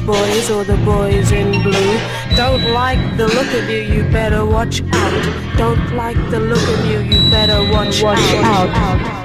boys or the boys in blue don't like the look of you, you better watch out. Don't like the look of you, you better watch, watch out. out.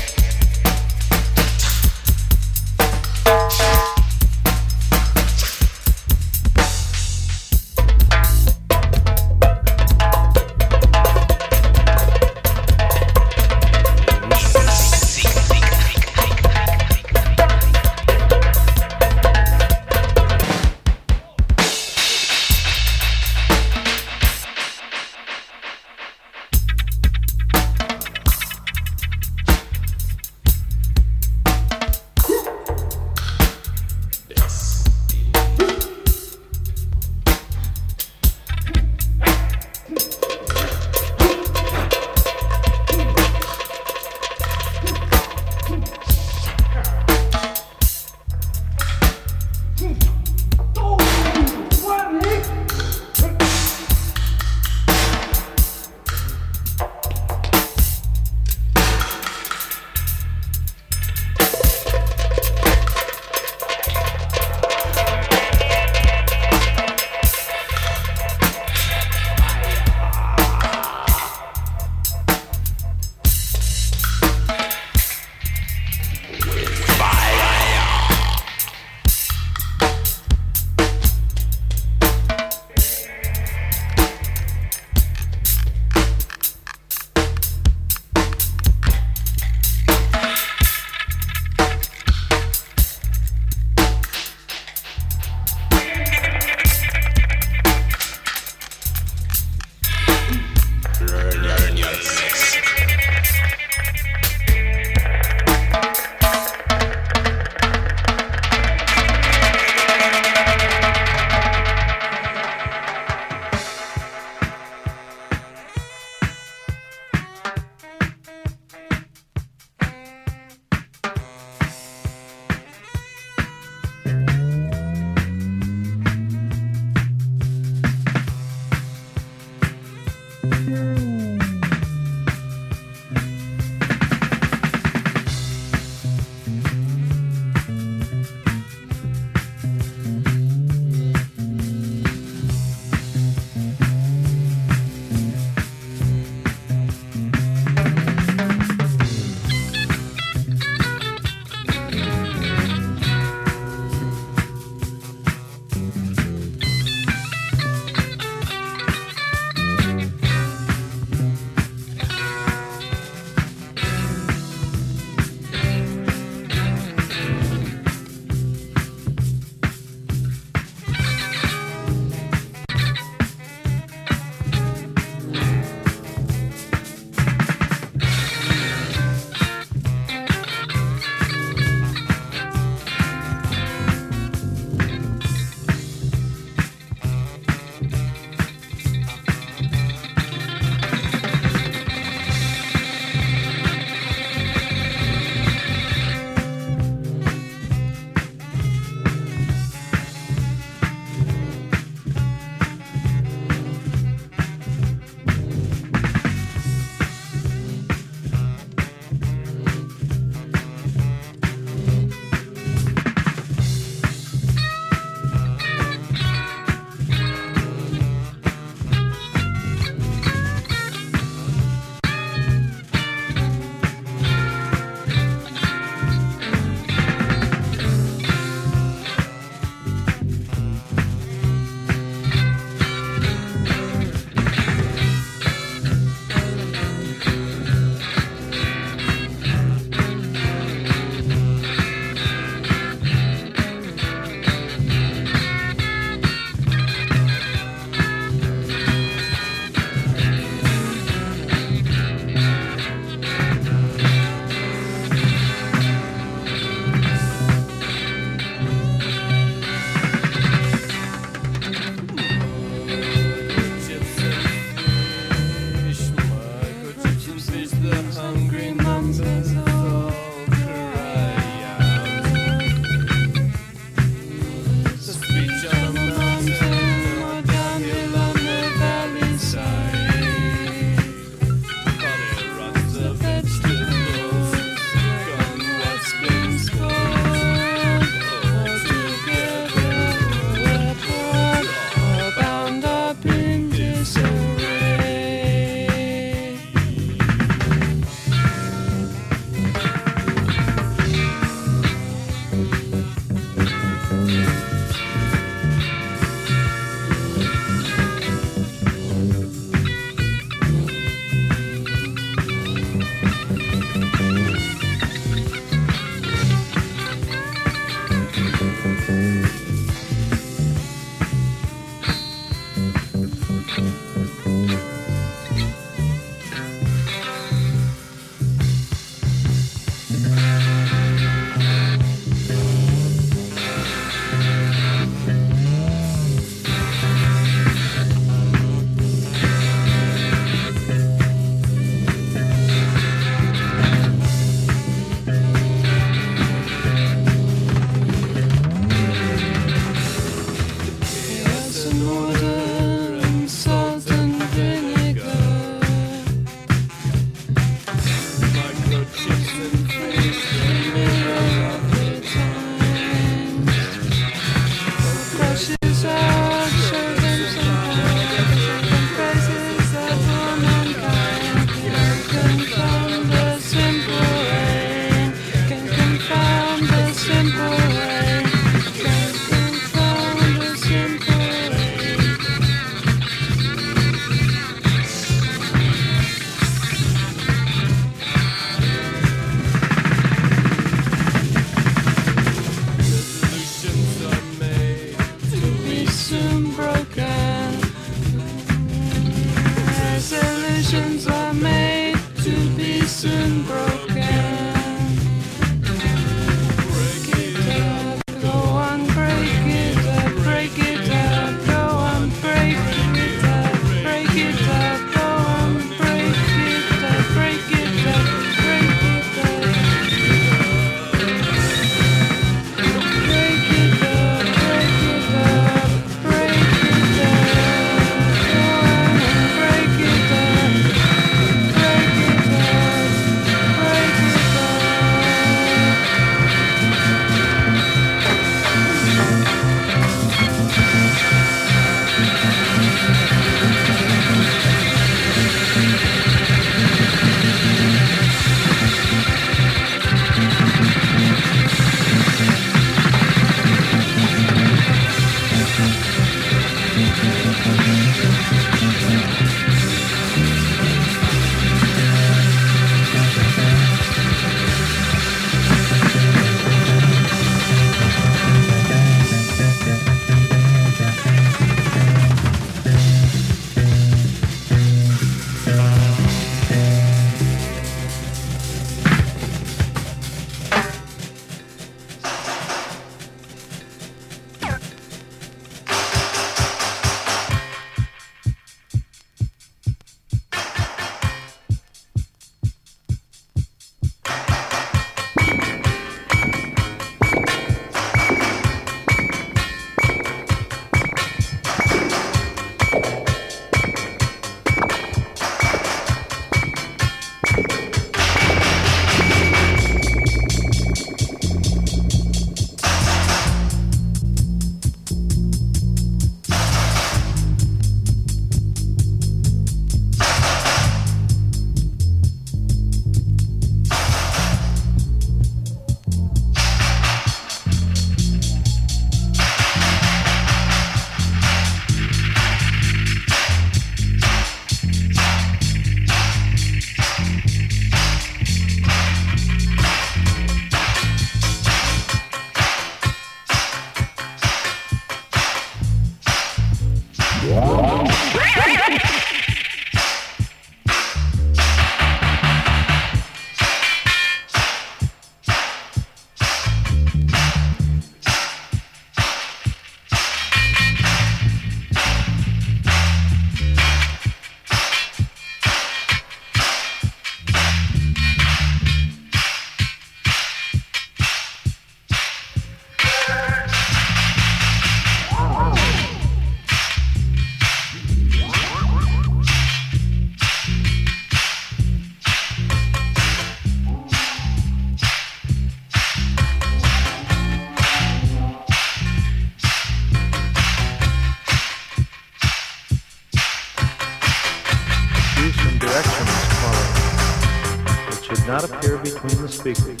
Between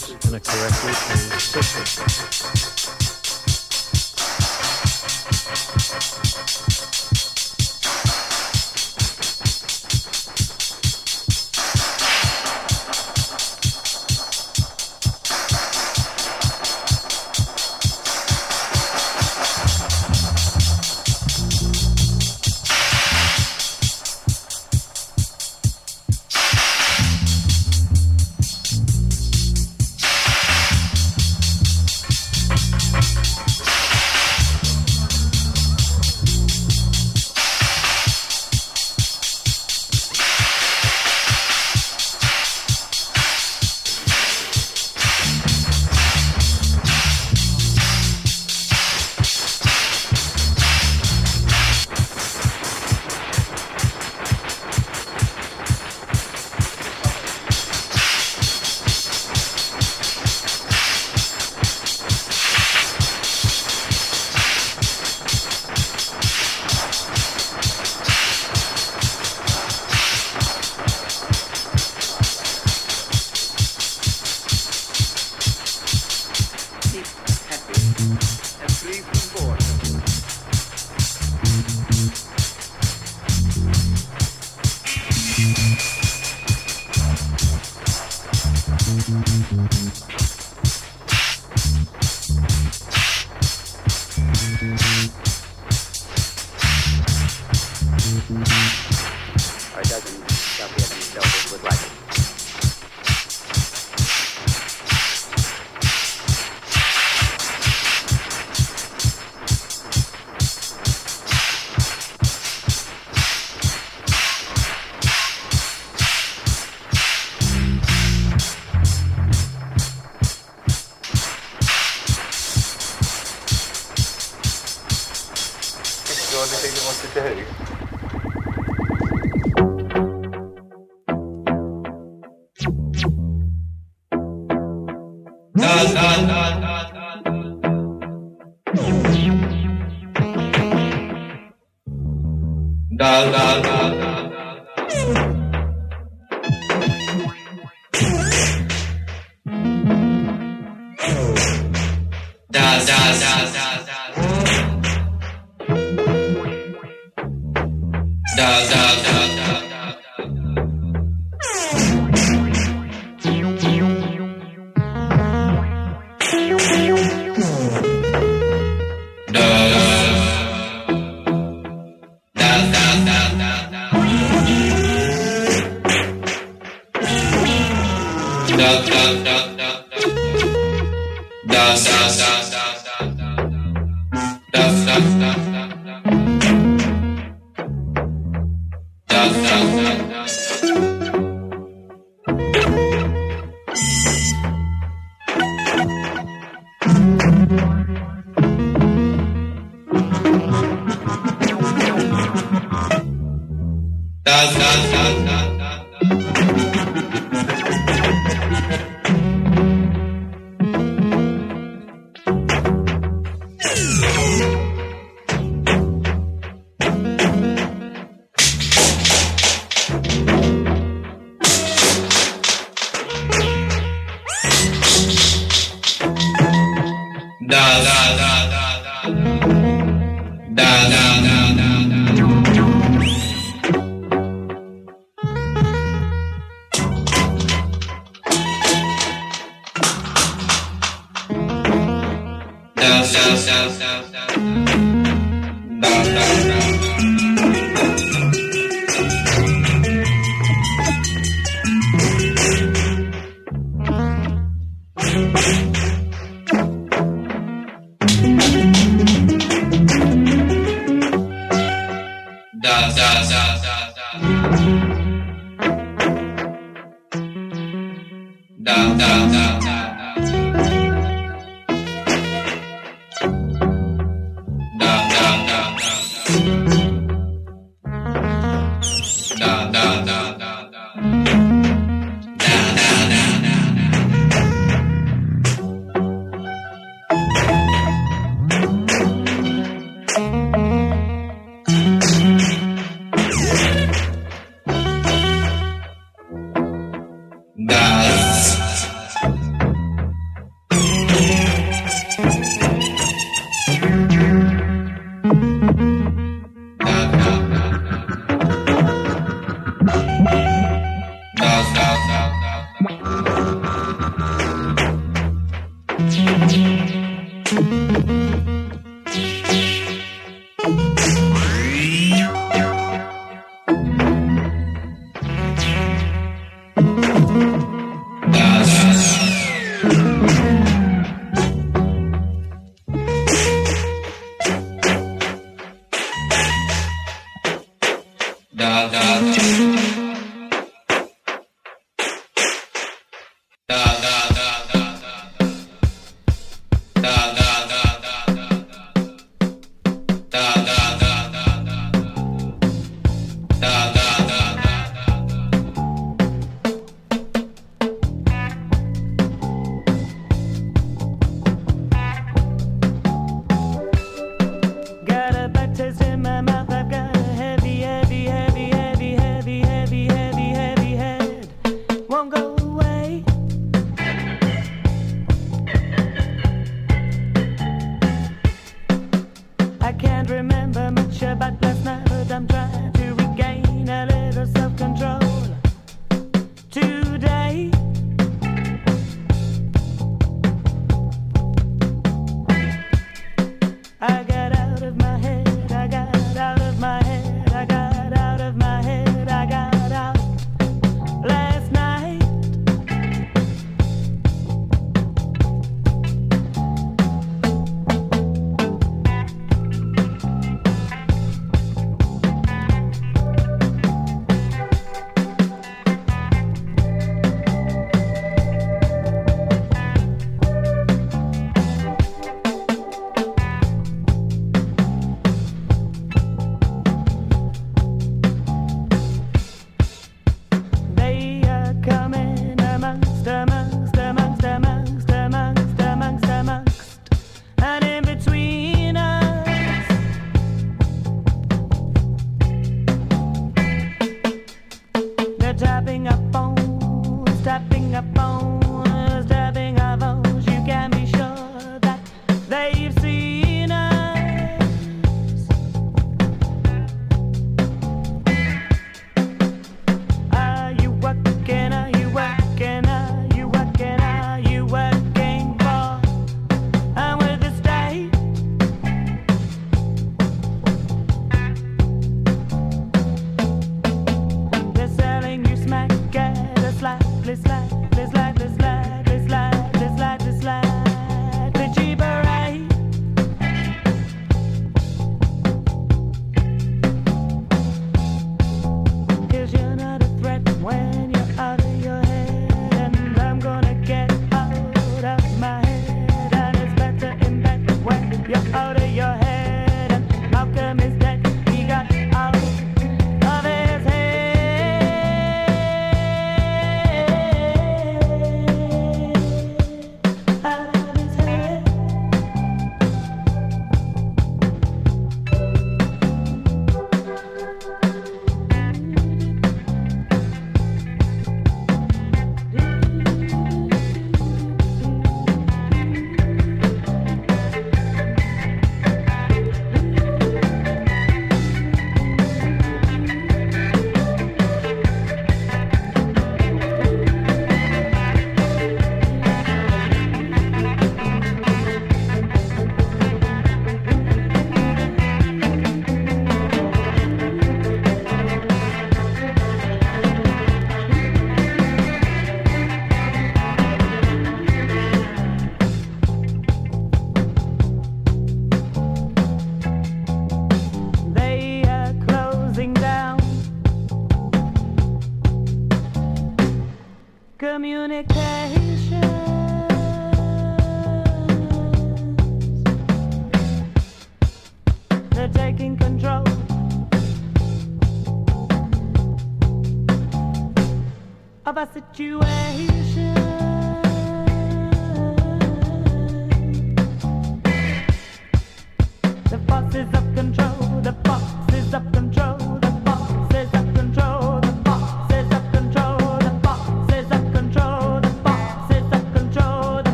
a situation.